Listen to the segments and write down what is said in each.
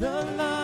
The Lion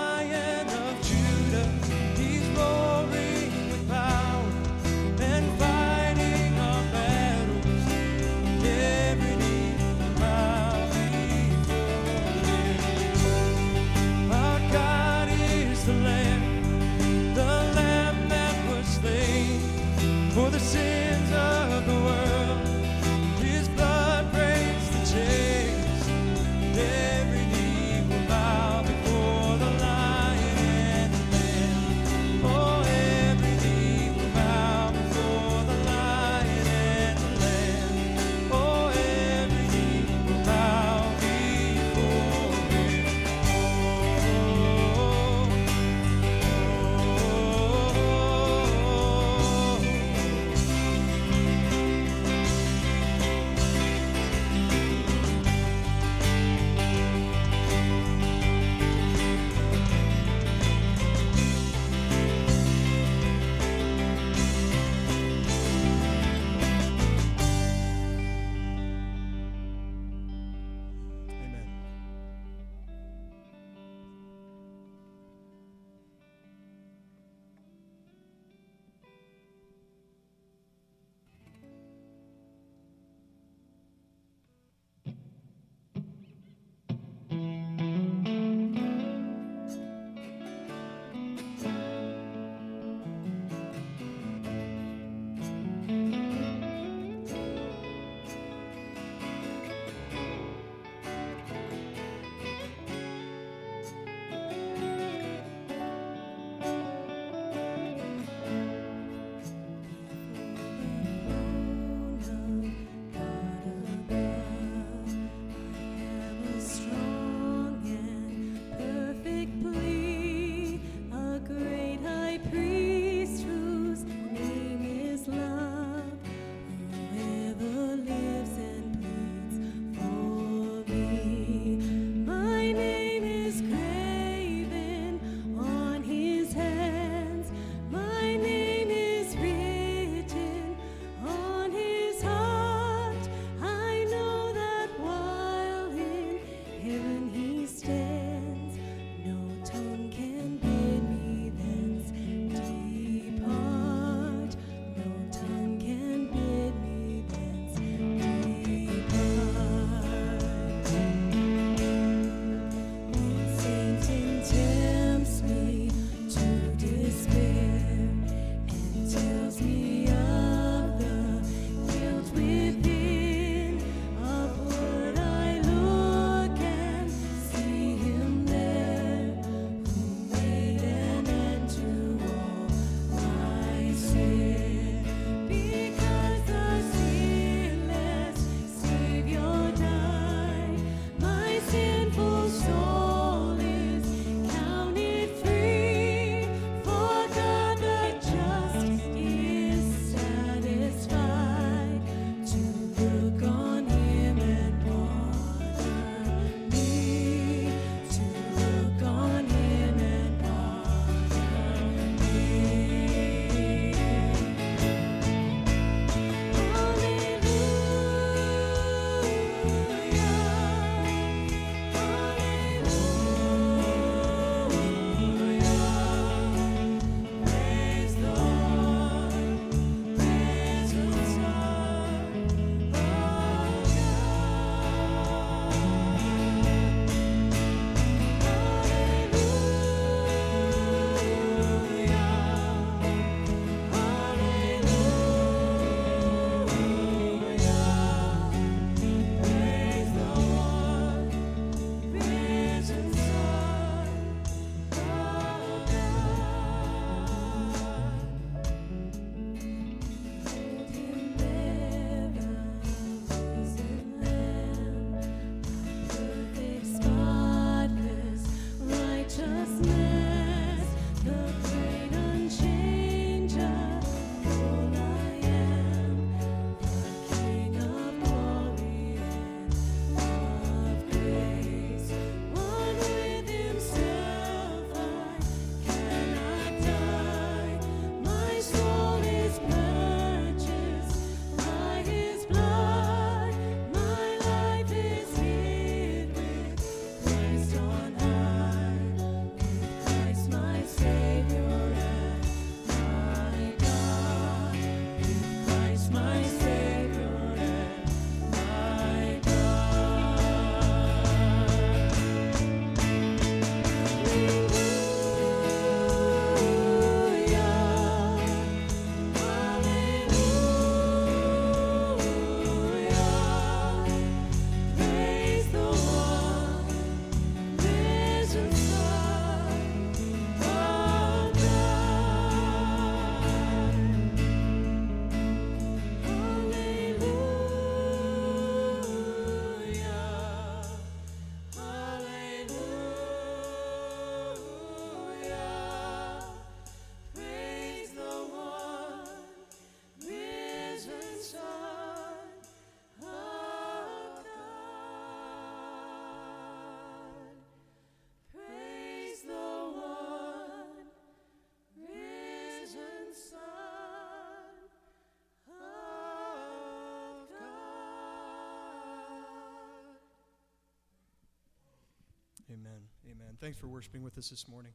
Thanks for worshiping with us this morning.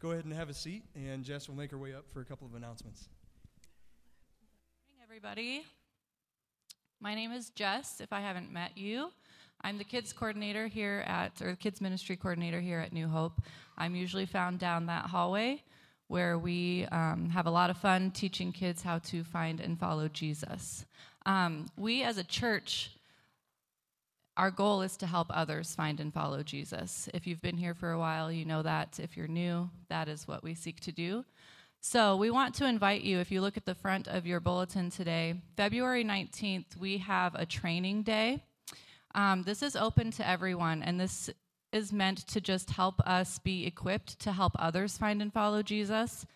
Go ahead and have a seat, and Jess will make her way up for a couple of announcements. morning, everybody. My name is Jess, if I haven't met you. I'm the kids coordinator here at, or the kids ministry coordinator here at New Hope. I'm usually found down that hallway where we um, have a lot of fun teaching kids how to find and follow Jesus. Um, we as a church, our goal is to help others find and follow Jesus. If you've been here for a while, you know that. If you're new, that is what we seek to do. So, we want to invite you, if you look at the front of your bulletin today, February 19th, we have a training day. Um, this is open to everyone, and this is meant to just help us be equipped to help others find and follow Jesus.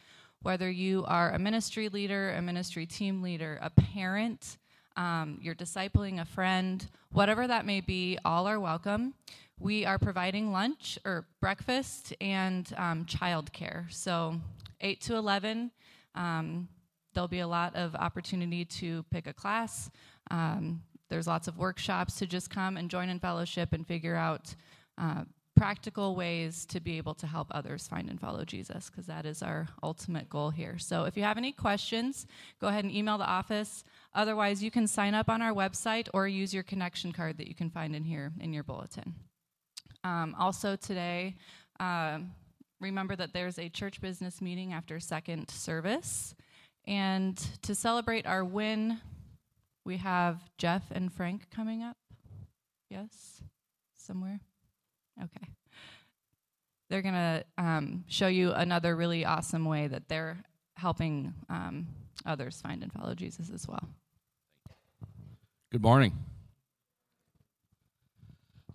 Whether you are a ministry leader, a ministry team leader, a parent, um, you're discipling a friend, whatever that may be, all are welcome. We are providing lunch or breakfast and um, childcare. So, 8 to 11, um, there'll be a lot of opportunity to pick a class. Um, there's lots of workshops to just come and join in fellowship and figure out uh, practical ways to be able to help others find and follow Jesus, because that is our ultimate goal here. So if you have any questions, go ahead and email the office. Otherwise, you can sign up on our website or use your connection card that you can find in here in your bulletin. Um, also, today, uh, remember that there's a church business meeting after second service. And to celebrate our win, we have Jeff and Frank coming up. Yes? Somewhere? Okay. They're going to um, show you another really awesome way that they're helping um, others find and follow Jesus as well. Good morning.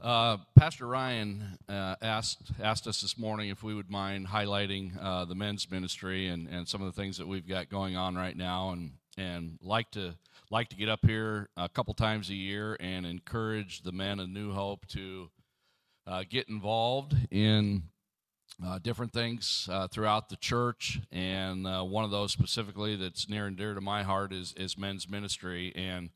Uh, Pastor Ryan uh, asked asked us this morning if we would mind highlighting uh, the men's ministry and, and some of the things that we've got going on right now, and and like to like to get up here a couple times a year and encourage the men of New Hope to uh, get involved in uh, different things uh, throughout the church, and uh, one of those specifically that's near and dear to my heart is is men's ministry. And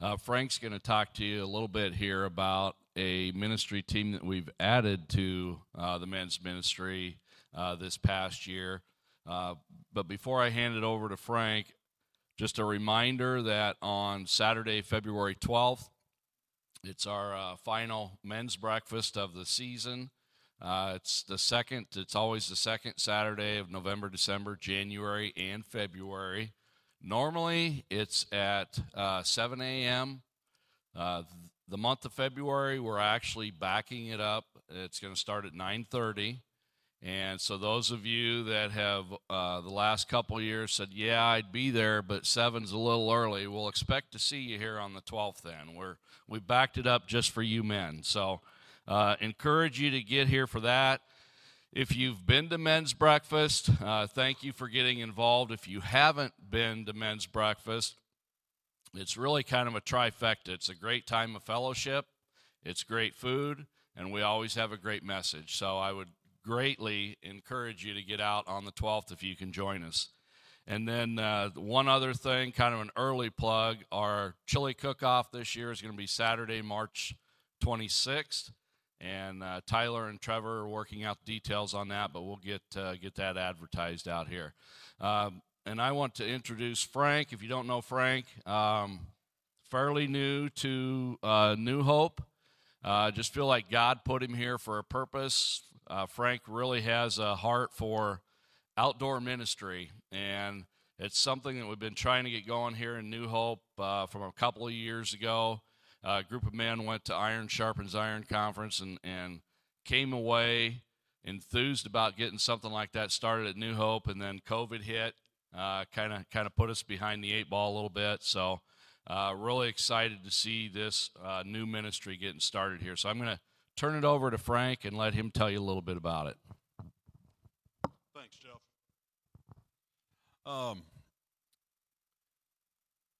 uh, Frank's going to talk to you a little bit here about a ministry team that we've added to uh, the men's ministry uh, this past year. but before I hand it over to Frank, just a reminder that on Saturday, February 12th, it's our uh, final men's breakfast of the season. Uh, it's the second, it's always the second Saturday of November, December, January, and February. Normally, it's at uh, 7 a.m. Uh, the month of February, we're actually backing it up. It's going to start at 9:30. And so, those of you that have uh, the last couple years said, "Yeah, I'd be there, but seven's a little early," we'll expect to see you here on the 12th. Then we're we backed it up just for you men. So, uh, encourage you to get here for that. If you've been to men's breakfast, uh, thank you for getting involved. If you haven't been to men's breakfast, it's really kind of a trifecta. It's a great time of fellowship, it's great food, and we always have a great message. So I would greatly encourage you to get out on the 12th if you can join us. And then uh, one other thing, kind of an early plug our chili cook off this year is going to be Saturday, March 26th. And uh, Tyler and Trevor are working out details on that, but we'll get, uh, get that advertised out here. Um, and I want to introduce Frank. If you don't know Frank, um, fairly new to uh, New Hope. Uh, just feel like God put him here for a purpose, uh, Frank really has a heart for outdoor ministry, and it's something that we've been trying to get going here in New Hope uh, from a couple of years ago. A group of men went to Iron Sharpens Iron conference and, and came away enthused about getting something like that started at New Hope, and then COVID hit, kind of kind of put us behind the eight ball a little bit. So, uh, really excited to see this uh, new ministry getting started here. So I'm going to turn it over to Frank and let him tell you a little bit about it. Thanks, Jeff. Um,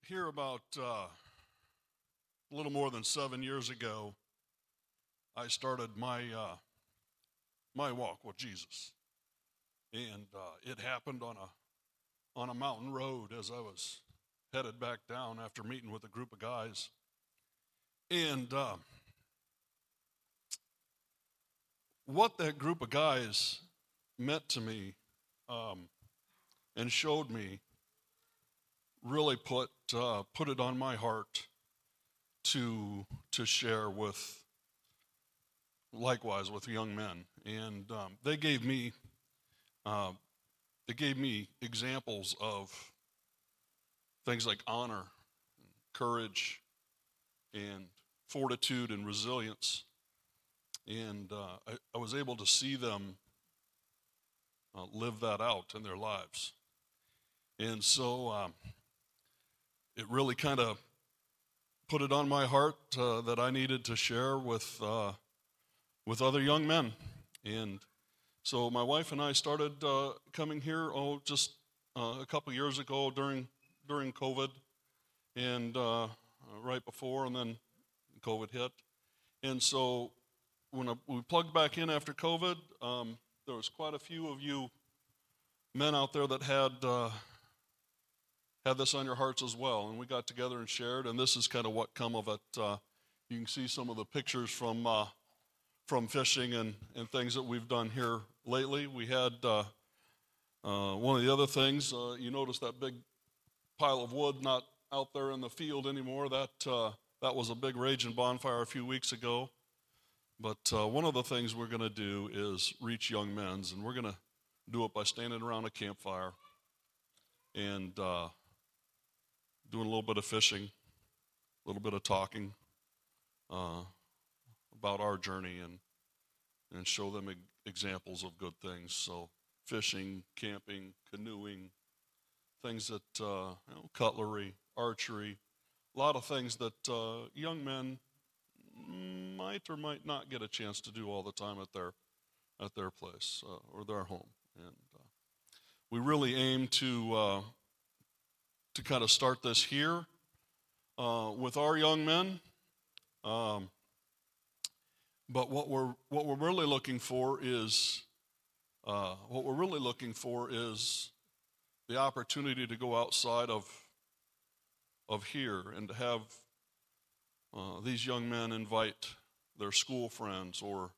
here about uh, a little more than seven years ago, I started my uh, my walk with Jesus, and uh, it happened on a on a mountain road as I was headed back down after meeting with a group of guys, and uh, what that group of guys meant to me um, and showed me really put uh, put it on my heart to to share with likewise with young men. And um, they gave me uh, they gave me examples of things like honor courage and fortitude and resilience and uh, I, I, was able to see them uh, live that out in their lives. And so um, it really kind of put it on my heart uh, that I needed to share with uh, with other young men, and so my wife and I started uh, coming here oh just uh, a couple years ago during during COVID, and right before, and then COVID hit, and so when we plugged back in after COVID, um, there was quite a few of you men out there that had uh, had this on your hearts as well. And we got together and shared, and this is kind of what come of it. Uh, you can see some of the pictures from uh, from fishing and, and things that we've done here lately. We had uh, uh one of the other things. Uh, you notice that big pile of wood not out there in the field anymore. That that was a big raging bonfire a few weeks ago. But one of the things we're going to do is reach young men's, and we're going to do it by standing around a campfire and doing a little bit of fishing, a little bit of talking uh, about our journey, and and show them examples of good things. So fishing, camping, canoeing, things that uh, you know, cutlery, archery, a lot of things that uh, young men might or might not get a chance to do all the time at their at their place uh, or their home. And uh, we really aim to uh, to kind of start this here uh, with our young men. Um, but what we're what we're really looking for is uh, what we're really looking for is the opportunity to go outside of of here and to have uh, these young men invite their school friends or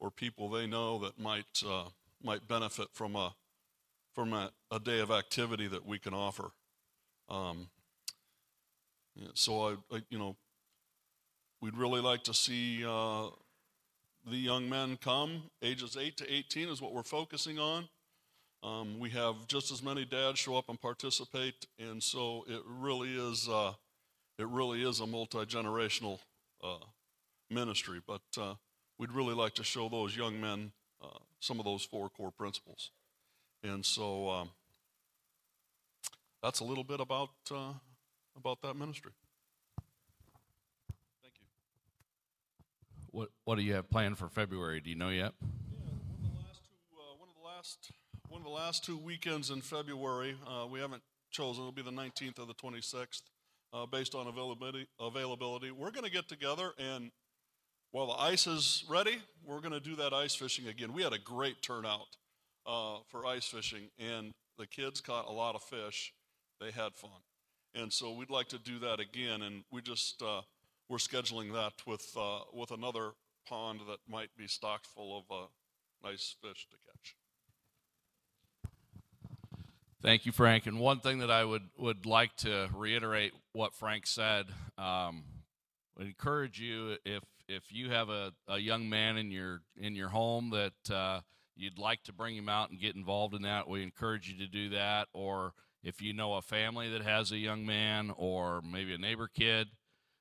or people they know that might uh, might benefit from a from a, a day of activity that we can offer. Um, so I, I, you know, we'd really like to see uh, the young men come. Ages 8 to 18 is what we're focusing on. Um, we have just as many dads show up and participate, and so it really is uh, it really is a multi generational uh, ministry. But uh, we'd really like to show those young men uh, some of those four core principles, and so. Um, that's a little bit about uh, about that ministry. Thank you. What What do you have planned for February? Do you know yet? Yeah, one of the last two, uh, one of the last one of the last two weekends in February. Uh, we haven't chosen. It'll be the 19th or the 26th, uh, based on availability. Availability. We're going to get together and. While the ice is ready, we're going to do that ice fishing again. We had a great turnout uh, for ice fishing, and the kids caught a lot of fish they had fun. And so we'd like to do that again, and we just uh, we're scheduling that with uh, with another pond that might be stocked full of uh, nice fish to catch. Thank you, Frank. And one thing that I would would like to reiterate what Frank said. Um, would encourage you if if you have a, a young man in your in your home that uh, you'd like to bring him out and get involved in that, we encourage you to do that. Or if you know a family that has a young man or maybe a neighbor kid,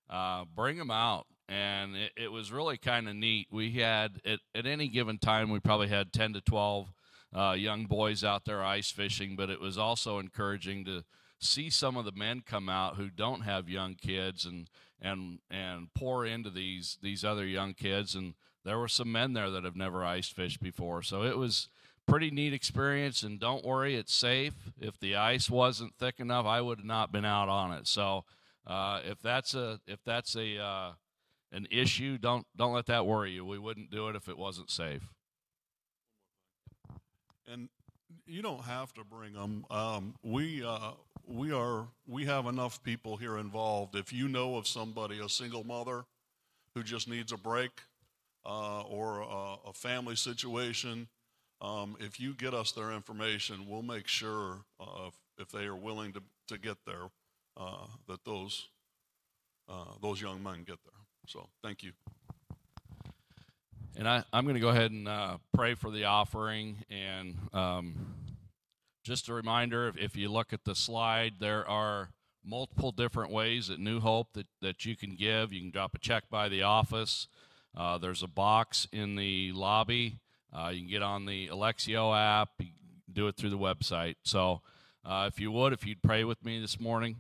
uh, bring them out. And it, it was really kind of neat. We had, at, at any given time, we probably had 10 to 12 uh, young boys out there ice fishing, but it was also encouraging to see some of the men come out who don't have young kids and and and pour into these these other young kids and there were some men there that have never ice fished before so it was pretty neat experience. And don't worry, it's safe. If the ice wasn't thick enough, I would have not been out on it. So uh, if that's a if that's a uh, an issue, don't don't let that worry you. We wouldn't do it if it wasn't safe. And you don't have to bring them. Um, we uh, we are we have enough people here involved. If you know of somebody, a single mother, who just needs a break, uh, or a, a family situation, um, if you get us their information, we'll make sure uh, if, if they are willing to, to get there, uh, that those, uh, those young men get there. So thank you. And I, I'm going to go ahead and uh, pray for the offering. And um, just a reminder if, if you look at the slide, there are multiple different ways at New Hope that, that you can give. You can drop a check by the office. Uh, there's a box in the lobby. Uh, you can get on the Elexio app, you do it through the website. So, uh, if you would, if you'd pray with me this morning.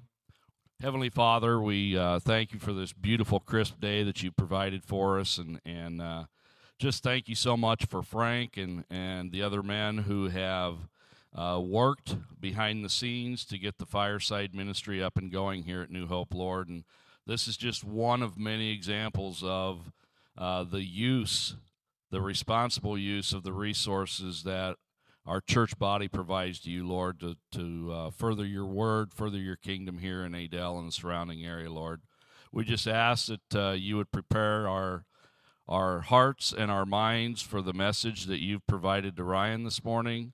Heavenly Father, we uh, thank you for this beautiful, crisp day that you provided for us, and and uh, just thank you so much for Frank and and the other men who have uh, worked behind the scenes to get the fireside ministry up and going here at New Hope, Lord. And this is just one of many examples of uh, the use, the responsible use of the resources that our church body provides to you, Lord, to, to uh, further your word, further your kingdom here in Adel and the surrounding area, Lord. We just ask that uh, you would prepare our our hearts and our minds for the message that you've provided to Ryan this morning.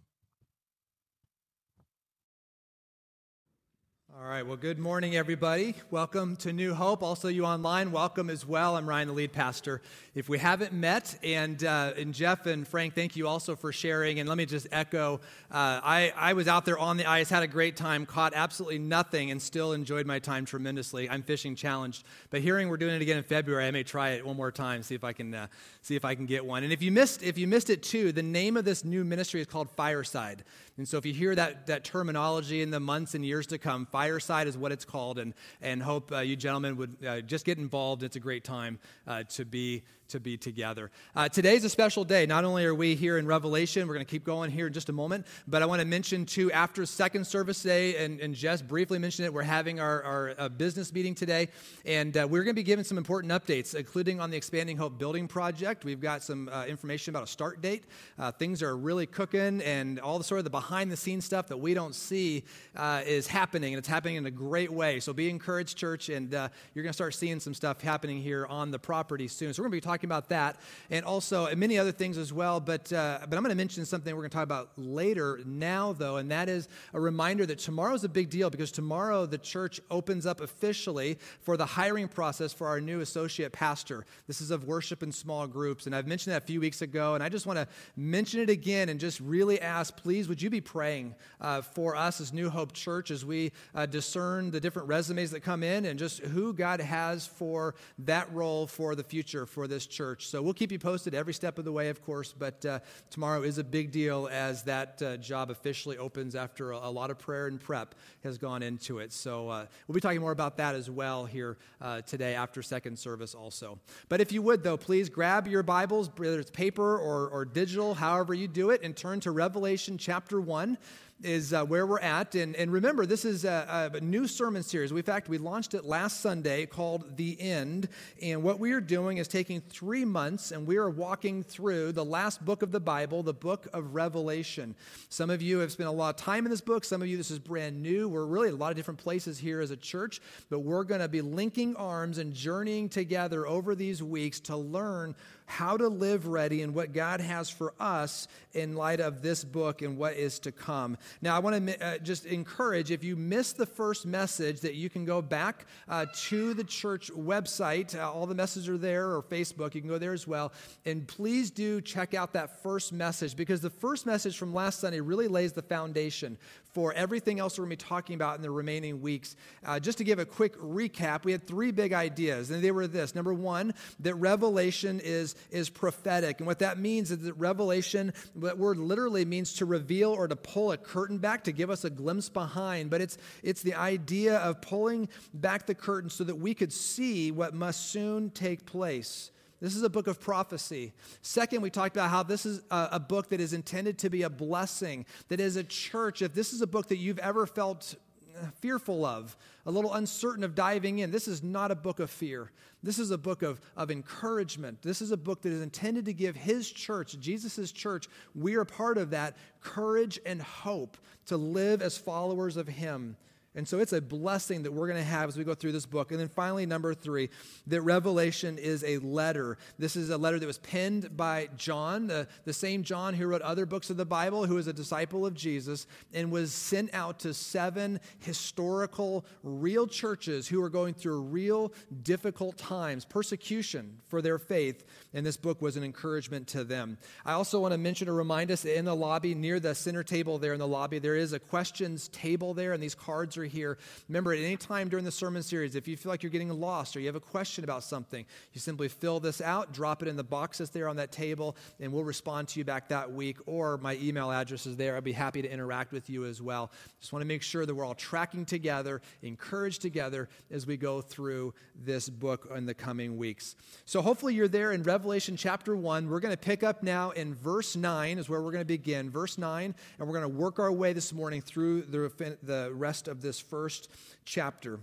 All right. Well, good morning, everybody. Welcome to New Hope. Also, you online, welcome as well. I'm Ryan, the lead pastor. If we haven't met, and uh, and Jeff and Frank, thank you also for sharing. And let me just echo: uh, I I was out there on the ice, had a great time, caught absolutely nothing, and still enjoyed my time tremendously. I'm fishing challenged, but hearing we're doing it again in February, I may try it one more time, see if I can uh, see if I can get one. And if you missed if you missed it too, the name of this new ministry is called Fireside. And so if you hear that that terminology in the months and years to come, Fireside is what it's called. And and hope uh, you gentlemen would uh, just get involved. It's a great time uh, to be to be together. Uh, today's a special day. Not only are we here in Revelation, we're going to keep going here in just a moment, but I want to mention too, after second service day, and, and Jess briefly mentioned it, we're having our, our uh, business meeting today, and uh, we're going to be giving some important updates, including on the Expanding Hope building project. We've got some uh, information about a start date. Uh, things are really cooking, and all the sort of the behind the scenes stuff that we don't see uh, is happening, and it's happening in a great way. So be encouraged, church, and you're going to start seeing some stuff happening here on the property soon. So we're going to be talking talking about that and also and many other things as well. But, uh, but I'm going to mention something we're going to talk about later now, though, and that is a reminder that tomorrow is a big deal because tomorrow the church opens up officially for the hiring process for our new associate pastor. This is of worship in small groups. And I've mentioned that a few weeks ago, and I just want to mention it again and just really ask, please, would you be praying uh, for us as New Hope Church as we uh, discern the different resumes that come in and just who God has for that role for the future for this church. So we'll keep you posted every step of the way, of course, but uh, tomorrow is a big deal as that uh, job officially opens after a, a, lot of prayer and prep has gone into it. So uh, we'll be talking more about that as well here uh, today after second service also. But if you would, though, please grab your Bibles, whether it's paper or, or digital, however you do it, and turn to Revelation chapter 1 is uh, where we're at. And, and remember, this is a, a, new sermon series. In fact, we launched it last Sunday called The End. And what we are doing is taking three months and we are walking through the last book of the Bible, the book of Revelation. Some of you have spent a lot of time in this book. Some of you, this is brand new. We're really a lot of different places here as a church, but we're going to be linking arms and journeying together over these weeks to learn how to live ready and what God has for us in light of this book and what is to come. Now, I want to uh, just encourage if you missed the first message, that you can go back uh, to the church website. Uh, all the messages are there, or Facebook. You can go there as well. And please do check out that first message because the first message from last Sunday really lays the foundation for everything else we're going to be talking about in the remaining weeks. Uh, just to give a quick recap, we had three big ideas, and they were this. Number one, that revelation is, is prophetic. And what that means is that revelation, that word literally means to reveal or to pull a curtain back, to give us a glimpse behind. But it's, it's the idea of pulling back the curtain so that we could see what must soon take place. This is a book of prophecy. Second, we talked about how this is a, book that is intended to be a blessing, that is a church, if this is a book that you've ever felt uh, fearful of, a little uncertain of diving in, this is not a book of fear. This is a book of, of encouragement. This is a book that is intended to give his church, Jesus' church, we are part of that, courage and hope to live as followers of him And so it's a blessing that we're going to have as we go through this book. And then finally, number three, that Revelation is a letter. This is a letter that was penned by John, the, the same John who wrote other books of the Bible, who was a disciple of Jesus, and was sent out to seven historical, real churches who were going through real difficult times, persecution for their faith. And this book was an encouragement to them. I also want to mention or remind us in the lobby, near the center table there in the lobby, there is a questions table there, and these cards are here. Remember, at any time during the sermon series, if you feel like you're getting lost or you have a question about something, you simply fill this out, drop it in the boxes there on that table, and we'll respond to you back that week. Or my email address is there. I'd be happy to interact with you as well. Just want to make sure that we're all tracking together, encouraged together as we go through this book in the coming weeks. So hopefully you're there in Revelation chapter 1. We're going to pick up now in verse 9 is where we're going to begin. Verse 9, and we're going to work our way this morning through the, the rest of this first chapter.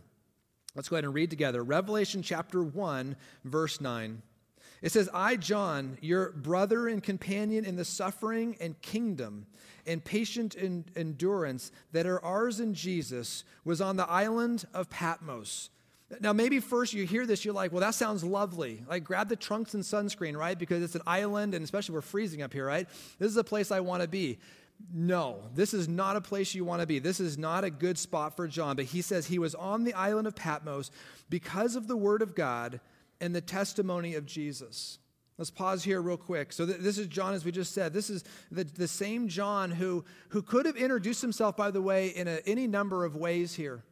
Let's go ahead and read together. Revelation chapter 1, verse 9. It says, I, John, your brother and companion in the suffering and kingdom and patient endurance that are ours in Jesus, was on the island of Patmos. Now, maybe first you hear this, you're like, well, that sounds lovely. Like, grab the trunks and sunscreen, right? Because it's an island, and especially we're freezing up here, right? This is a place I want to be. No, this is not a place you want to be. This is not a good spot for John. But he says he was on the island of Patmos because of the word of God and the testimony of Jesus. Let's pause here real quick. So, th- this is John, as we just said. This is the, the same John who, who could have introduced himself, by the way, in a, any number of ways here.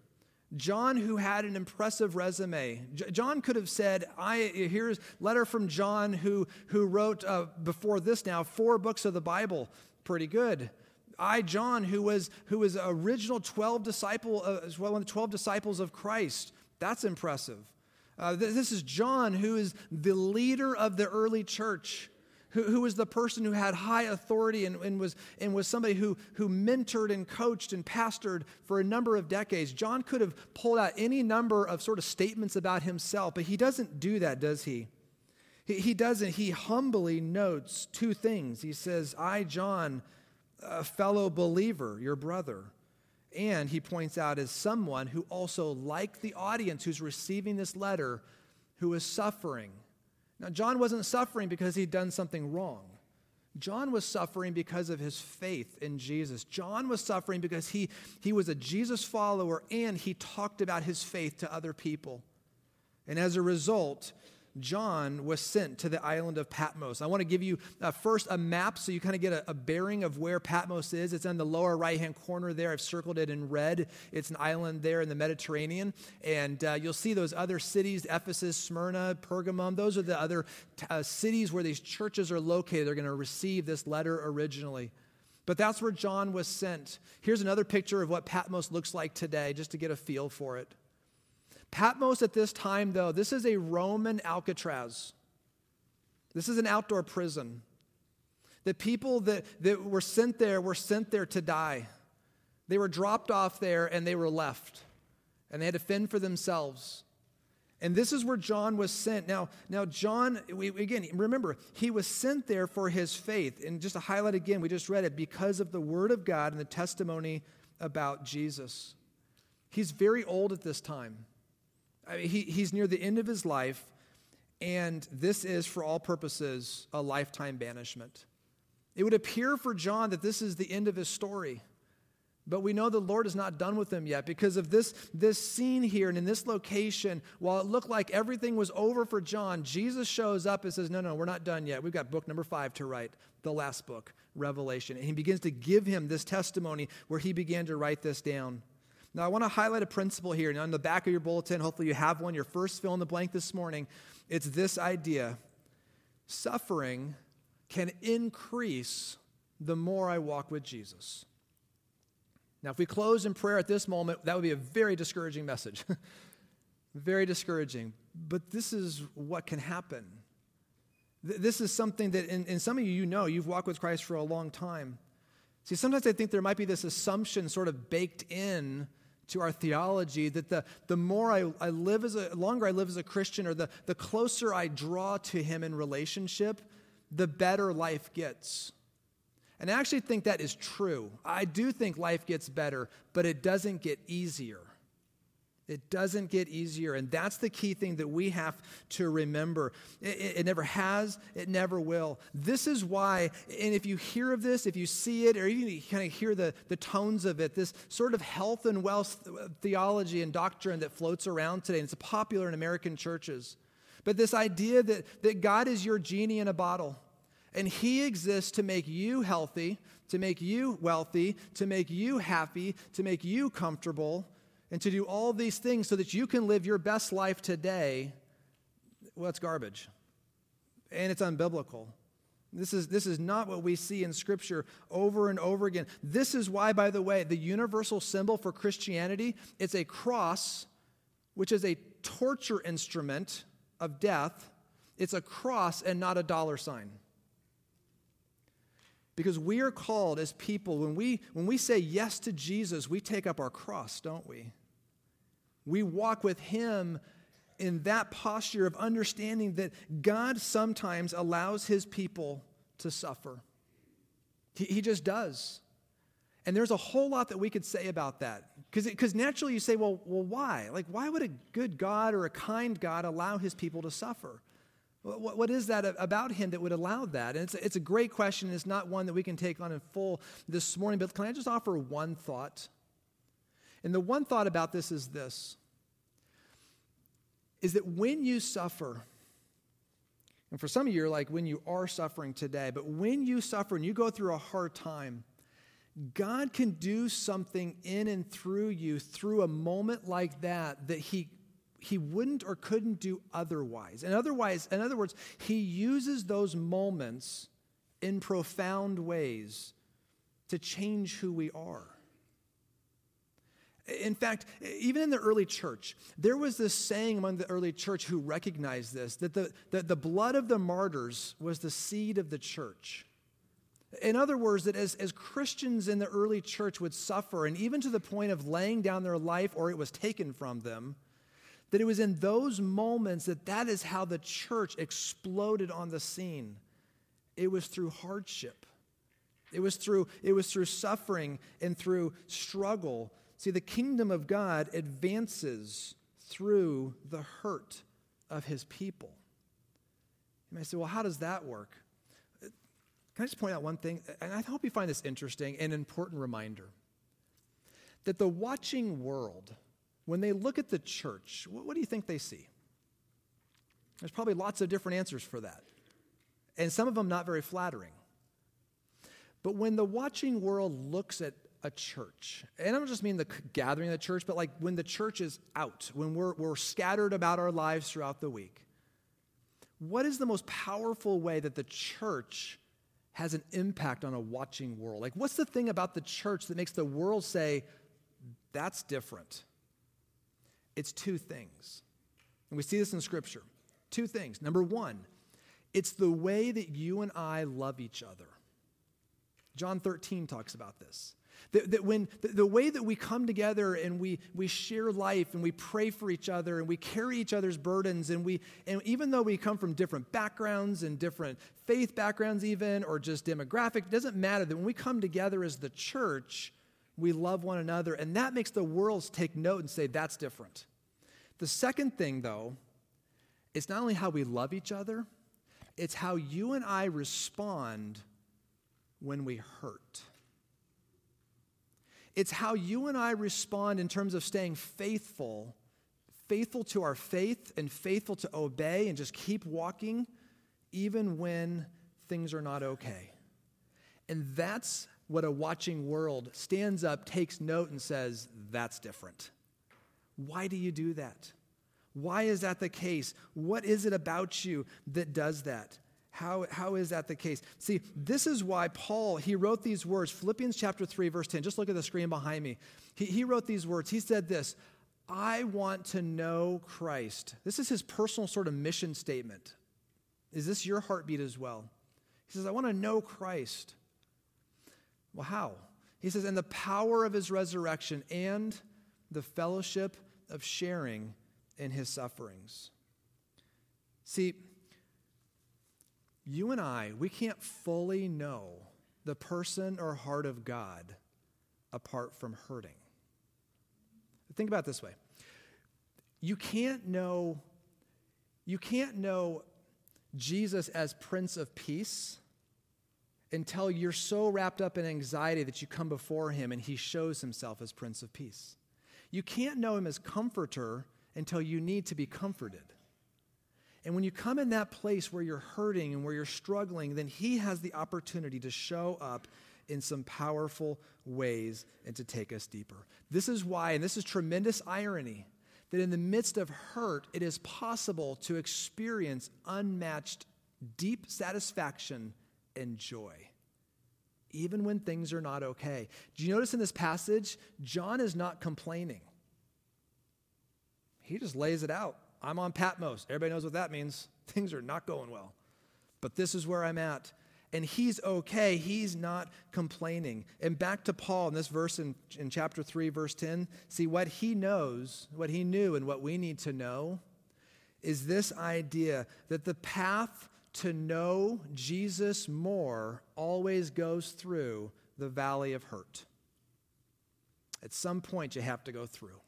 John, who had an impressive resume. John could have said, I, here's letter from John, who, who wrote uh, before this now four books of the Bible pretty good. I, John, who was, who was original 12 disciple, uh, one of the 12 disciples of Christ, that's impressive. Uh, this is John, who is the leader of the early church, who, who was the person who had high authority and, and, was, and was somebody who, who mentored and coached and pastored for a number of decades. John could have pulled out any number of sort of statements about himself, but he doesn't do that, does he? He, he doesn't. He humbly notes two things. He says, I, John, a fellow believer, your brother. And he points out as someone who also, like the audience who's receiving this letter, who is suffering. Now, John wasn't suffering because he'd done something wrong. John was suffering because of his faith in Jesus. John was suffering because he, he was a Jesus follower and he talked about his faith to other people. And as a result, John was sent to the island of Patmos. I want to give you uh, first a map so you kind of get a, a, bearing of where Patmos is. It's on the lower right hand corner there. I've circled it in red. It's an island there in the Mediterranean. And uh, you'll see those other cities Ephesus, Smyrna, Pergamum. Those are the other t- uh, cities where these churches are located. They're going to receive this letter originally. But that's where John was sent. Here's another picture of what Patmos looks like today, just to get a feel for it. Patmos at this time, though, this is a Roman Alcatraz. This is an outdoor prison. The people that, that were sent there were sent there to die. They were dropped off there and they were left. And they had to fend for themselves. And this is where John was sent. Now, now John, we, again, remember, he was sent there for his faith. And just to highlight again, we just read it because of the word of God and the testimony about Jesus. He's very old at this time. I mean, he, he's near the end of his life, and this is, for all purposes, a lifetime banishment. It would appear for John that this is the end of his story. But we know the Lord is not done with him yet because of this, this scene here and in this location. While it looked like everything was over for John, Jesus shows up and says, No, no, we're not done yet. We've got book number five to write, the last book, Revelation. And he begins to give him this testimony where he began to write this down. Now, I want to highlight a principle here. And on the back of your bulletin, hopefully you have one, your first fill in the blank this morning. It's this idea suffering can increase the more I walk with Jesus. Now, if we close in prayer at this moment, that would be a very discouraging message. very discouraging. But this is what can happen. This is something that, in some of you, you know, you've walked with Christ for a long time. See, sometimes I think there might be this assumption sort of baked in to our theology that the, the more I, I live as a longer I live as a Christian or the, the closer I draw to him in relationship, the better life gets. And I actually think that is true. I do think life gets better, but it doesn't get easier. It doesn't get easier. And that's the key thing that we have to remember. It, it, it, never has, it never will. This is why, and if you hear of this, if you see it, or even you kind of hear the, the tones of it, this sort of health and wealth theology and doctrine that floats around today, and it's popular in American churches. But this idea that, that God is your genie in a bottle, and He exists to make you healthy, to make you wealthy, to make you happy, to make you comfortable and to do all these things so that you can live your best life today, well, it's garbage. And it's unbiblical. This is, this is not what we see in Scripture over and over again. This is why, by the way, the universal symbol for Christianity, it's a cross, which is a torture instrument of death. It's a cross and not a dollar sign. Because we are called as people, when we, when we say yes to Jesus, we take up our cross, don't we? We walk with Him in that posture of understanding that God sometimes allows His people to suffer. He, he just does. And there's a whole lot that we could say about that. Because naturally you say, well, well, why? Like, why would a good God or a kind God allow his people to suffer? What, what is that about him that would allow that? And it's, it's a great question. It's not one that we can take on in full this morning, but can I just offer one thought? And the one thought about this is this is that when you suffer, and for some of you, you're like when you are suffering today, but when you suffer and you go through a hard time, God can do something in and through you through a moment like that that He he wouldn't or couldn't do otherwise. And otherwise, in other words, he uses those moments in profound ways to change who we are. In fact, even in the early church, there was this saying among the early church who recognized this that the, that the blood of the martyrs was the seed of the church. In other words, that as, as Christians in the early church would suffer, and even to the point of laying down their life or it was taken from them, that it was in those moments that that is how the church exploded on the scene. It was through hardship. It was through, it was through suffering and through struggle. See, the kingdom of God advances through the hurt of his people. You may say, well, how does that work? Can I just point out one thing? And I hope you find this interesting, and important reminder that the watching world, when they look at the church, what, what do you think they see? There's probably lots of different answers for that, and some of them not very flattering. But when the watching world looks at a church, and I don't just mean the gathering of the church, but like when the church is out, when we're, we're scattered about our lives throughout the week, what is the most powerful way that the church has an impact on a watching world? Like, what's the thing about the church that makes the world say, that's different? It's two things. And we see this in Scripture. Two things. Number one, it's the way that you and I love each other. John 13 talks about this. That, that when the, the, way that we come together and we, we share life and we pray for each other and we carry each other's burdens and we and even though we come from different backgrounds and different faith backgrounds even or just demographic, it doesn't matter that when we come together as the church, we love one another. And that makes the world take note and say, that's different. The second thing, though, is not only how we love each other, it's how you and I respond when we hurt. It's how you and I respond in terms of staying faithful, faithful to our faith and faithful to obey and just keep walking even when things are not okay. And that's what a watching world stands up, takes note, and says, That's different. Why do you do that? Why is that the case? What is it about you that does that? How, how is that the case? See, this is why Paul, he wrote these words, Philippians chapter 3, verse 10. Just look at the screen behind me. He, he wrote these words. He said this I want to know Christ. This is his personal sort of mission statement. Is this your heartbeat as well? He says, I want to know Christ. Well, how? He says, and the power of his resurrection and the fellowship of sharing in his sufferings. See, you and I, we can't fully know the person or heart of God apart from hurting. Think about this way. You can't know you can't know Jesus as Prince of Peace until you're so wrapped up in anxiety that you come before him and he shows himself as Prince of Peace. You can't know him as Comforter until you need to be comforted. And when you come in that place where you're hurting and where you're struggling, then he has the opportunity to show up in some powerful ways and to take us deeper. This is why, and this is tremendous irony, that in the midst of hurt, it is possible to experience unmatched deep satisfaction and joy, even when things are not okay. Do you notice in this passage, John is not complaining? He just lays it out. I'm on Patmos. Everybody knows what that means. Things are not going well. But this is where I'm at and he's okay. He's not complaining. And back to Paul in this verse in, in chapter 3, verse 10, see what he knows, what he knew, and what we need to know is this idea that the path to know Jesus more always goes through the valley of hurt. At some point, you have to go through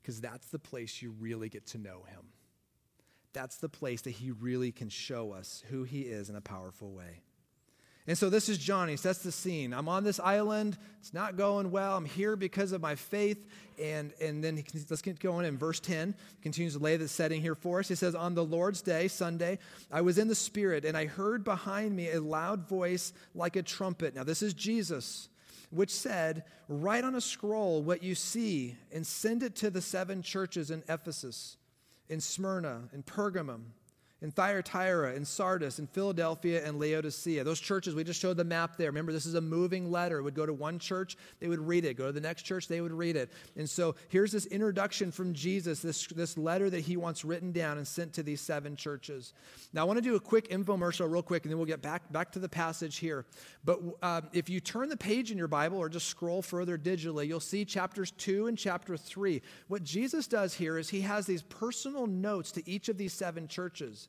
because that's the place you really get to know him. That's the place that he really can show us who he is in a powerful way. And so this is Johnny. He sets the scene. I'm on this island. It's not going well. I'm here because of my faith. And, and then he, let's get going in verse 10. Continues to lay the setting here for us. He says, On the Lord's day, Sunday, I was in the Spirit, and I heard behind me a loud voice like a trumpet. Now, this is Jesus, which said, Write on a scroll what you see and send it to the seven churches in Ephesus, in Smyrna, in Pergamum in Thyatira, in Sardis, in Philadelphia, and Laodicea. Those churches, we just showed the map there. Remember, this is a moving letter. It would go to one church, they would read it. Go to the next church, they would read it. And so here's this introduction from Jesus, this, this letter that he wants written down and sent to these seven churches. Now, I want to do a quick infomercial, real quick, and then we'll get back, back to the passage here. But uh, if you turn the page in your Bible or just scroll further digitally, you'll see chapters 2 and chapter 3. What Jesus does here is he has these personal notes to each of these seven churches.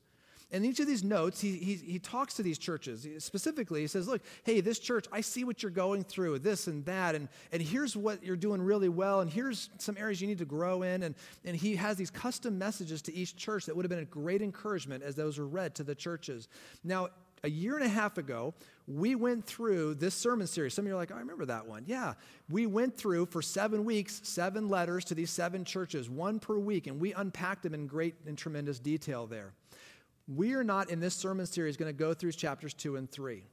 In each of these notes, he, he, he talks to these churches. Specifically, he says, Look, hey, this church, I see what you're going through, this and that, and, and here's what you're doing really well, and here's some areas you need to grow in. And, and he has these custom messages to each church that would have been a great encouragement as those were read to the churches. Now, a year and a half ago, we went through this sermon series. Some of you are like, oh, I remember that one. Yeah. We went through for seven weeks, seven letters to these seven churches, one per week, and we unpacked them in great and tremendous detail there we are not in this sermon series going to go through chapters 2 and 3.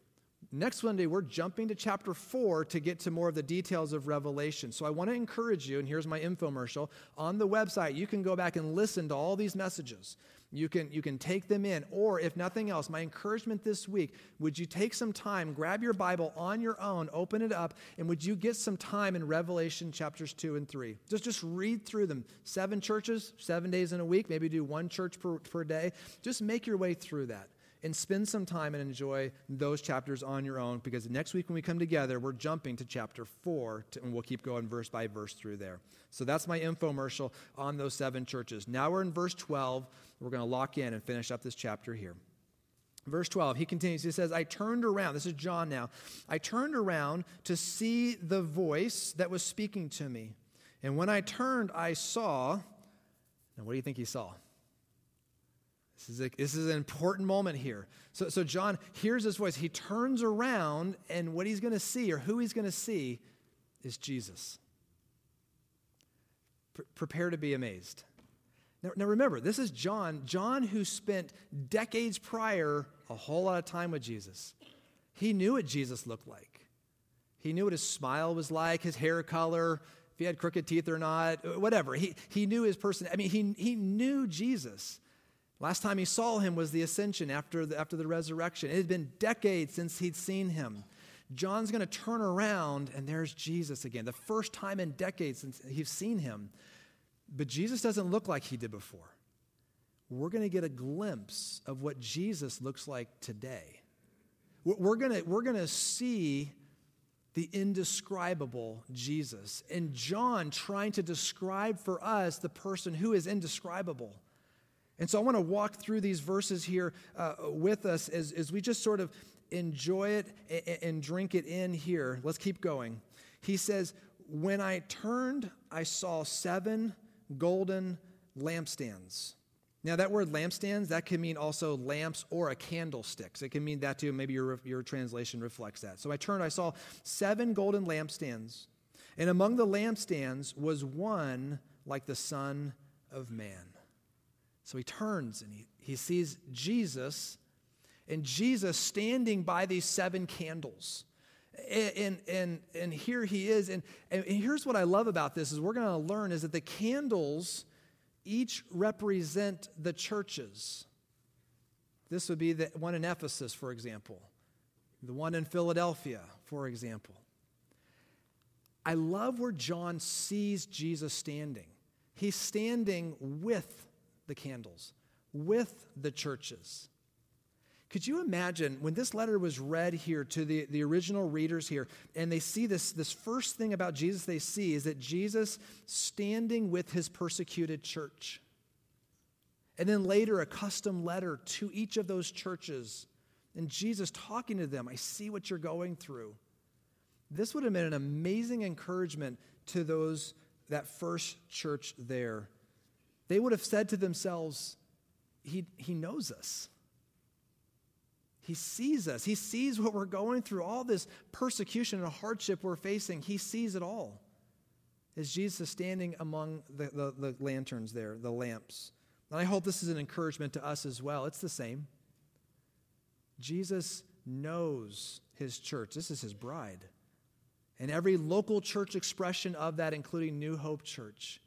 Next Sunday, we're jumping to chapter 4 to get to more of the details of Revelation. So I want to encourage you, and here's my infomercial. On the website, you can go back and listen to all these messages. You can, you can take them in. Or if nothing else, my encouragement this week, would you take some time, grab your Bible on your own, open it up, and would you get some time in Revelation chapters 2 and 3? Just, just read through them. Seven churches, seven days in a week, maybe do one church per, per day. Just make your way through that and spend some time and enjoy those chapters on your own because next week when we come together, we're jumping to chapter 4 to, and we'll keep going verse by verse through there. So that's my infomercial on those seven churches. Now we're in verse 12. We're going to lock in and finish up this chapter here. Verse 12, he continues, he says, I turned around. This is John now. I turned around to see the voice that was speaking to me. And when I turned, I saw. Now, what do you think he saw? This is, a, this is an important moment here. So, so John hears this voice. He turns around, and what he's going to see, or who he's going to see, is Jesus. Pre- prepare to be amazed. Now, now, remember, this is John, John who spent decades prior a whole lot of time with Jesus. He knew what Jesus looked like. He knew what his smile was like, his hair color, if he had crooked teeth or not, whatever. He, he knew his person. I mean, he, he knew Jesus. Last time he saw him was the ascension after the, after the resurrection. It had been decades since he'd seen him. John's going to turn around, and there's Jesus again. The first time in decades since he's seen him. But Jesus doesn't look like he did before. We're going to get a glimpse of what Jesus looks like today. We're going to, we're going to see the indescribable Jesus. And John trying to describe for us the person who is indescribable. And so I want to walk through these verses here uh, with us as, as we just sort of enjoy it and, and drink it in here. Let's keep going. He says, When I turned, I saw seven golden lampstands. Now, that word lampstands, that can mean also lamps or a candlestick. So it can mean that too. Maybe your, your translation reflects that. So I turned, I saw seven golden lampstands. And among the lampstands was one like the Son of Man. So he turns and he, he sees Jesus, and Jesus standing by these seven candles. And, and, and here he is. And, and here's what I love about this is we're going to learn is that the candles each represent the churches. This would be the one in Ephesus, for example, the one in Philadelphia, for example. I love where John sees Jesus standing. He's standing with the candles, with the churches. Could you imagine when this letter was read here to the, the original readers here, and they see this, this first thing about Jesus they see is that Jesus standing with his persecuted church. And then later, a custom letter to each of those churches, and Jesus talking to them. I see what you're going through. This would have been an amazing encouragement to those, that first church there. They would have said to themselves, He, he knows us. He sees us. He sees what we're going through, all this persecution and hardship we're facing. He sees it all. As Jesus is standing among the, the, the, lanterns there, the lamps. And I hope this is an encouragement to us as well. It's the same. Jesus knows his church, this is his bride. And every local church expression of that, including New Hope Church,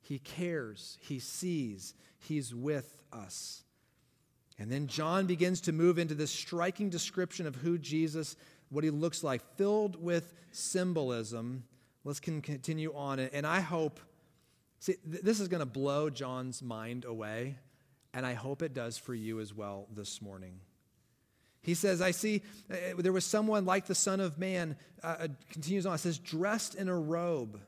he cares, he sees, he's with us. And then John begins to move into this striking description of who Jesus, what he looks like, filled with symbolism. Let's continue on. And I hope, see, this is going to blow John's mind away, and I hope it does for you as well this morning. He says, I see uh, there was someone like the Son of Man, uh, uh continues on, says, dressed in a robe,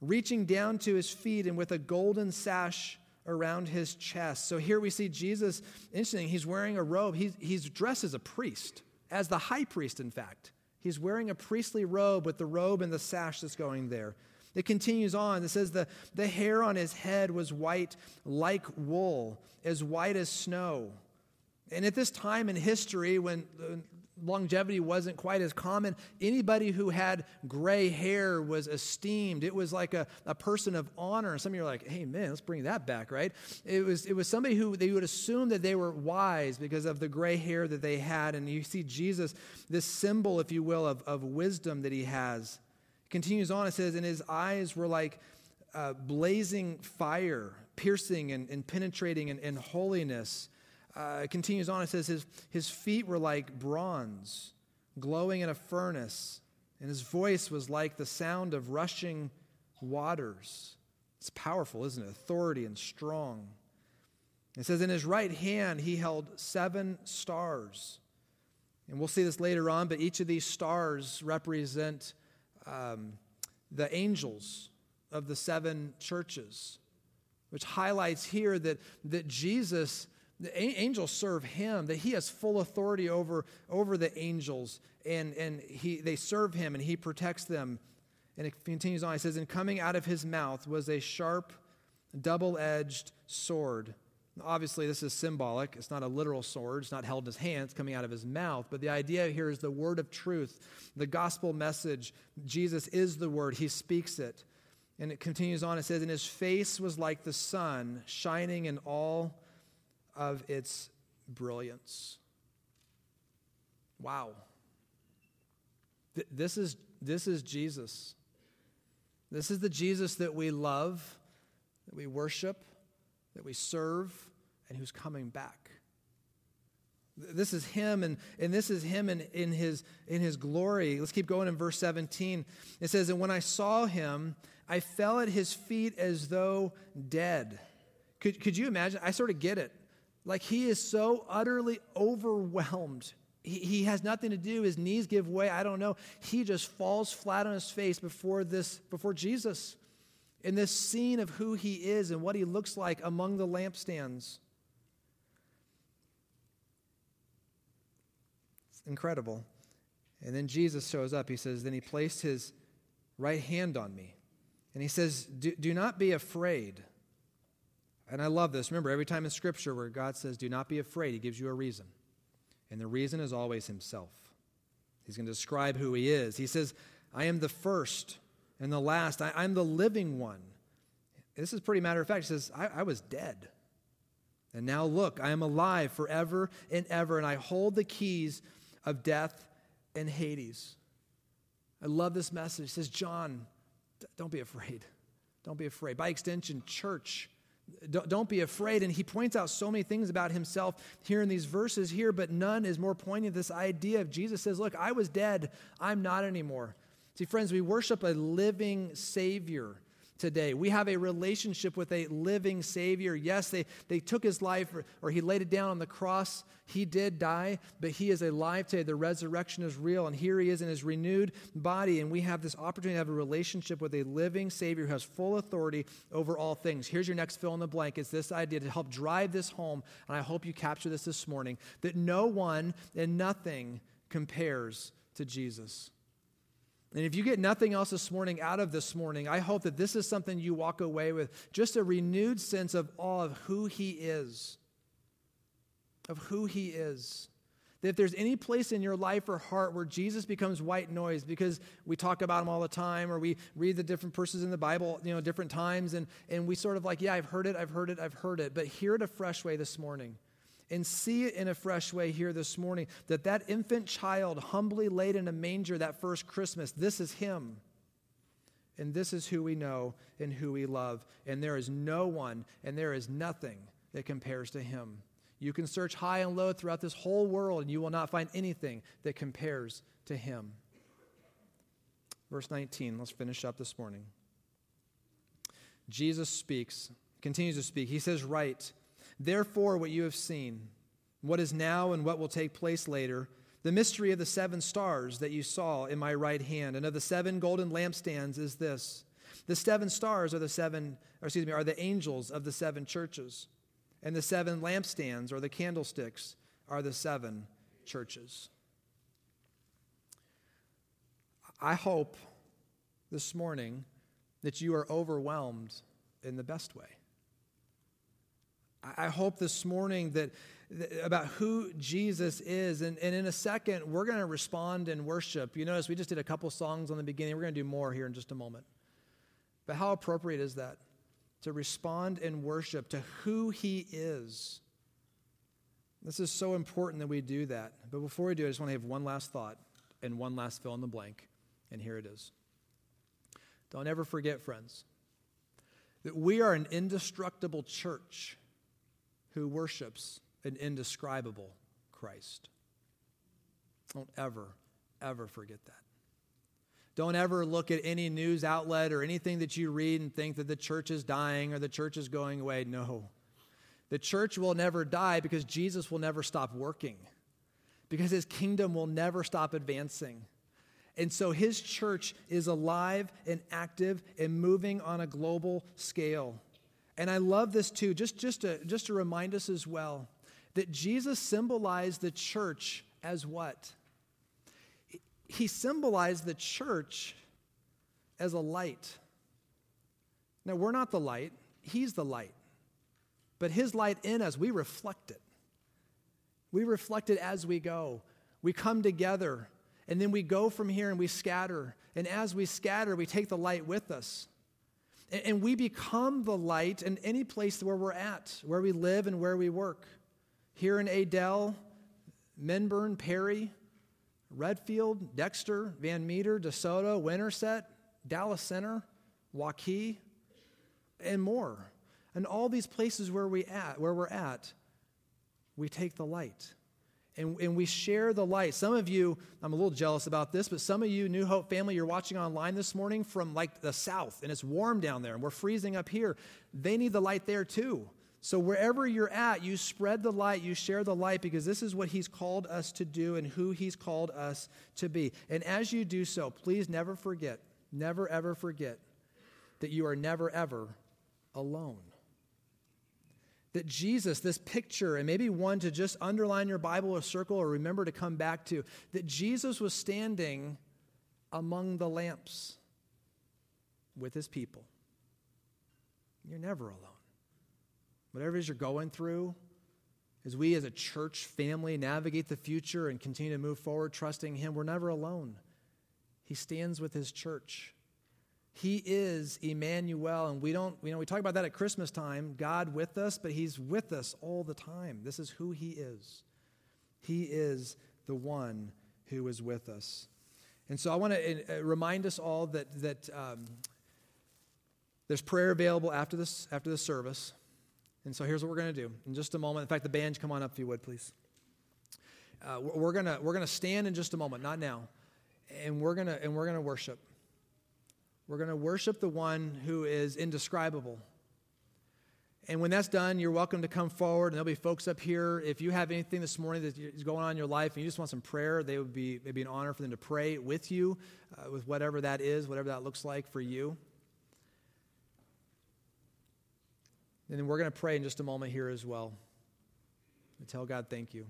reaching down to his feet and with a golden sash around his chest. So here we see Jesus, interesting, he's wearing a robe. He's, he's dressed as a priest, as the high priest, in fact. He's wearing a priestly robe with the robe and the sash that's going there. It continues on. It says the, the hair on his head was white like wool, as white as snow. And at this time in history, when longevity wasn't quite as common. Anybody who had gray hair was esteemed. It was like a, a person of honor. And some of you are like, hey, man, let's bring that back, right? It was, it was somebody who they would assume that they were wise because of the gray hair that they had. And you see Jesus, this symbol, if you will, of, of wisdom that he has. It continues on, it says, and his eyes were like uh, blazing fire, piercing and, and penetrating and, in holiness uh, it continues on. It says, his, his feet were like bronze, glowing in a furnace, and his voice was like the sound of rushing waters. It's powerful, isn't it? Authority and strong. It says, In his right hand he held seven stars. And we'll see this later on, but each of these stars represent um, the angels of the seven churches, which highlights here that, that Jesus the angels serve him, that he has full authority over, over the angels, and, and he, they serve him and he protects them. And it continues on. he says, And coming out of his mouth was a sharp, double edged sword. Obviously, this is symbolic. It's not a literal sword. It's not held in his hands, coming out of his mouth. But the idea here is the word of truth, the gospel message. Jesus is the word, he speaks it. And it continues on. It says, And his face was like the sun, shining in all of its brilliance. Wow. Th- this, is, this is Jesus. This is the Jesus that we love, that we worship, that we serve, and who's coming back. This is him, and, and this is him in, in, his, in his glory. Let's keep going in verse 17. It says, And when I saw him, I fell at his feet as though dead. Could, could you imagine? I sort of get it. Like he is so utterly overwhelmed. He, he has nothing to do. His knees give way. I don't know. He just falls flat on his face before this, before Jesus. in this scene of who he is and what he looks like among the lampstands. It's incredible. And then Jesus shows up. He says, Then he placed his right hand on me. And he says, Do, do not be afraid. And I love this. Remember, every time in Scripture where God says, Do not be afraid, he gives you a reason. And the reason is always himself. He's going to describe who he is. He says, I am the first and the last. I, am the living one. This is pretty matter of fact. He says, I, I was dead. And now look, I am alive forever and ever, and I hold the keys of death and Hades. I love this message. He says, John, don't be afraid. Don't be afraid. By extension, church, don't be afraid. And he points out so many things about himself here in these verses here, but none is more poignant. This idea of Jesus says, Look, I was dead. I'm not anymore. See, friends, we worship a living Savior today. We have a relationship with a living Savior. Yes, they, they took his life or, or, he laid it down on the cross. He did die, but he is alive today. The resurrection is real, and here he is in his renewed body. And we have this opportunity to have a relationship with a living Savior who has full authority over all things. Here's your next fill in the blank. It's this idea to help drive this home, and I hope you capture this this morning that no one and nothing compares to Jesus. And if you get nothing else this morning out of this morning, I hope that this is something you walk away with just a renewed sense of awe of who He is. Of who He is. That if there's any place in your life or heart where Jesus becomes white noise because we talk about him all the time or we read the different persons in the Bible, you know, different times, and, and we sort of like, yeah, I've heard it, I've heard it, I've heard it, but hear it a fresh way this morning and see it in a fresh way here this morning that that infant child humbly laid in a manger that first Christmas, this is him. And this is who we know and who we love. And there is no one and there is nothing that compares to him. You can search high and low throughout this whole world and you will not find anything that compares to him. Verse 19, let's finish up this morning. Jesus speaks, continues to speak. He says, Write Therefore, what you have seen, what is now and what will take place later, the mystery of the seven stars that you saw in my right hand and of the seven golden lampstands is this. The seven stars are the seven, or excuse me, are the angels of the seven churches. And the seven lampstands or the candlesticks are the seven churches. I hope this morning that you are overwhelmed in the best way. I hope this morning that, about who Jesus is. And, and in a second, we're going to respond in worship. You notice we just did a couple songs on the beginning. We're going to do more here in just a moment. But how appropriate is that? To respond in worship to who he is. This is so important that we do that. But before we do, I just want to have one last thought and one last fill in the blank. And here it is. Don't ever forget, friends, that we are an indestructible church who worships an indescribable Christ. Don't ever, ever forget that. Don't ever look at any news outlet or anything that you read and think that the church is dying or the church is going away. No. The church will never die because Jesus will never stop working, because his kingdom will never stop advancing. And so his church is alive and active and moving on a global scale. And I love this too, just, just, to, just to remind us as well that Jesus symbolized the church as what? He symbolized the church as a light. Now, we're not the light, He's the light. But His light in us, we reflect it. We reflect it as we go. We come together, and then we go from here and we scatter. And as we scatter, we take the light with us. And we become the light in any place where we're at, where we live and where we work. Here in Adel, Minburn, Perry, Redfield, Dexter, Van Meter, DeSoto, Winterset, Dallas Center, Waukee, and more. And all these places where we at, where we're at, we take the light and, and we share the light. Some of you, I'm a little jealous about this, but some of you, New Hope family, you're watching online this morning from like the south, and it's warm down there, and we're freezing up here. They need the light there too. So wherever you're at, you spread the light, you share the light, because this is what He's called us to do and who He's called us to be. And as you do so, please never forget, never ever forget that you are never, ever alone. That Jesus, this picture, and maybe one to just underline your Bible or circle or remember to come back to, that Jesus was standing among the lamps with his people. You're never alone. Whatever it is you're going through, as we as a church family navigate the future and continue to move forward, trusting Him, we're never alone. He stands with His church. He is Emmanuel, and we don't, you know, we talk about that at Christmas time God with us, but He's with us all the time. This is who He is. He is the one who is with us. And so I want to uh, remind us all that, that um, there's prayer available after this, after this service. And so here's what we're going to do. In just a moment, in fact, the band, come on up if you would, please. Uh, we're going we're gonna stand in just a moment, not now. And we're going and we're going to worship. We're going to worship the one who is indescribable. And when that's done, you're welcome to come forward, and there'll be folks up here. If you have anything this morning that is going on in your life and you just want some prayer, they would be maybe an honor for them to pray with you, uh, with whatever that is, whatever that looks like for you. And then we're going to pray in just a moment here as well. And tell God thank you.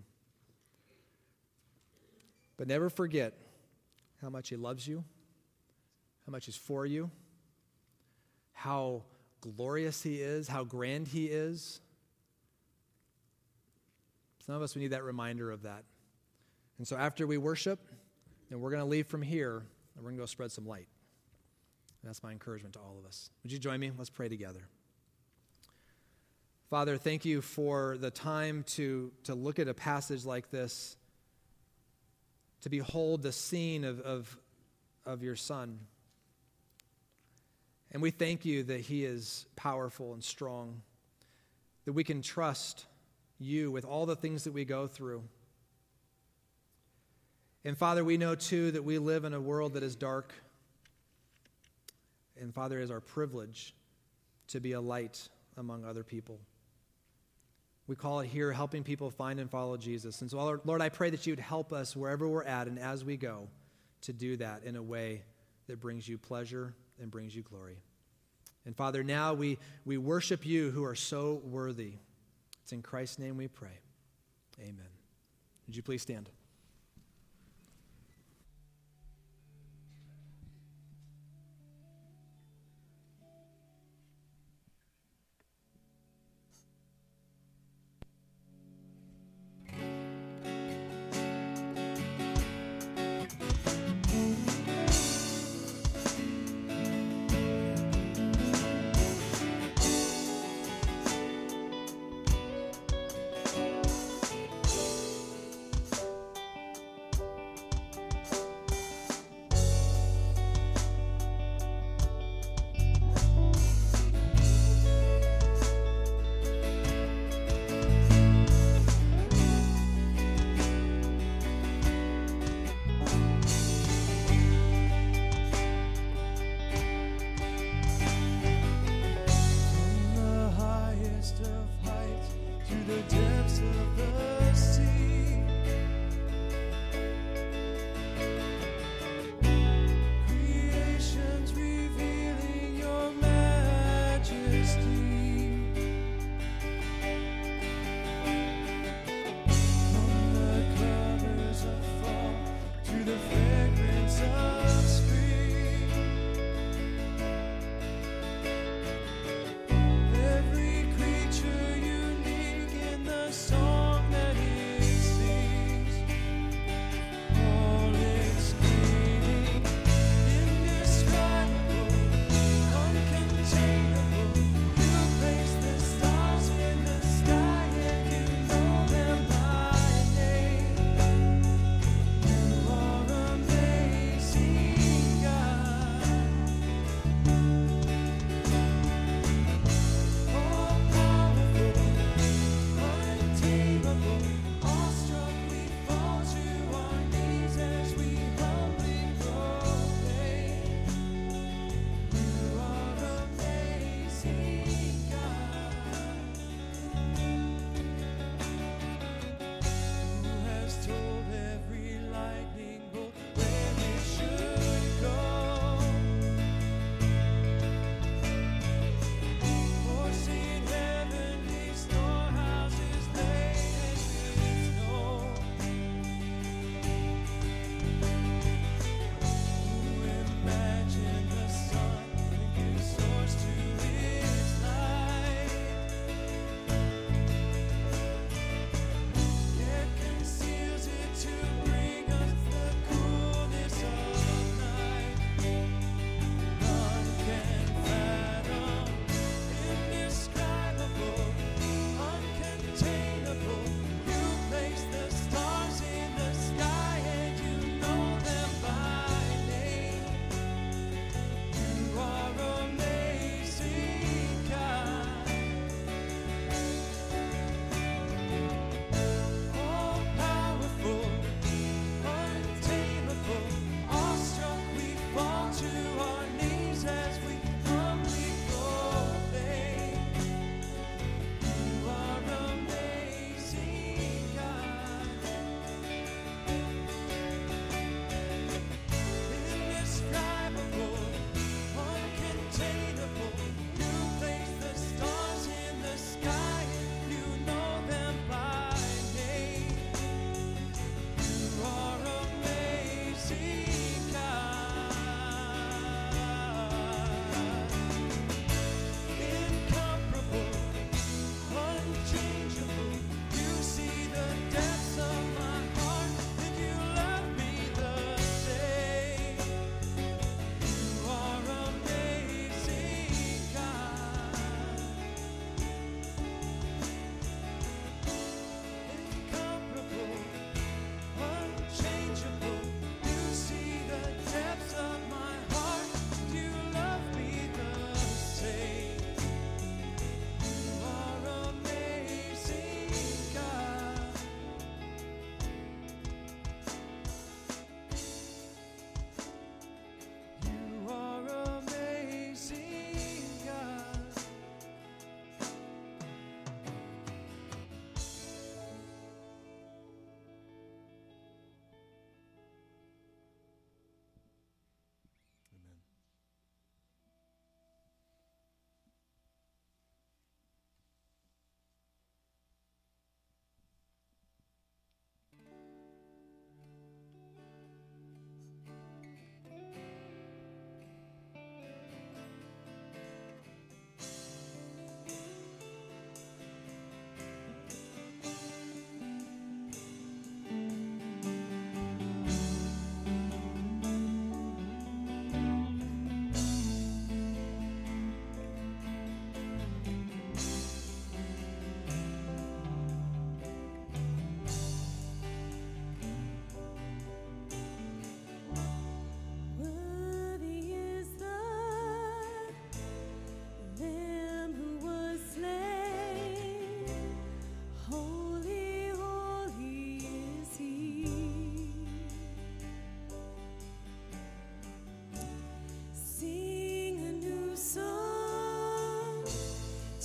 But never forget how much He loves you, how much He's for you, how glorious He is, how grand He is. Some of us, we need that reminder of that. And so after we worship, then we're going to leave from here and we're going to go spread some light. And that's my encouragement to all of us. Would you join me? Let's pray together. Father, thank you for the time to, to look at a passage like this, to behold the scene of, of, of your Son. And we thank you that He is powerful and strong, that we can trust you with all the things that we go through. And Father, we know too that we live in a world that is dark. And Father, it is our privilege to be a light among other people. We call it here helping people find and follow Jesus. And so, Lord, I pray that you would help us wherever we're at and as we go to do that in a way that brings you pleasure and brings you glory. And Father, now we, we worship you who are so worthy. It's in Christ's name we pray. Amen. Would you please stand?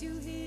to hear.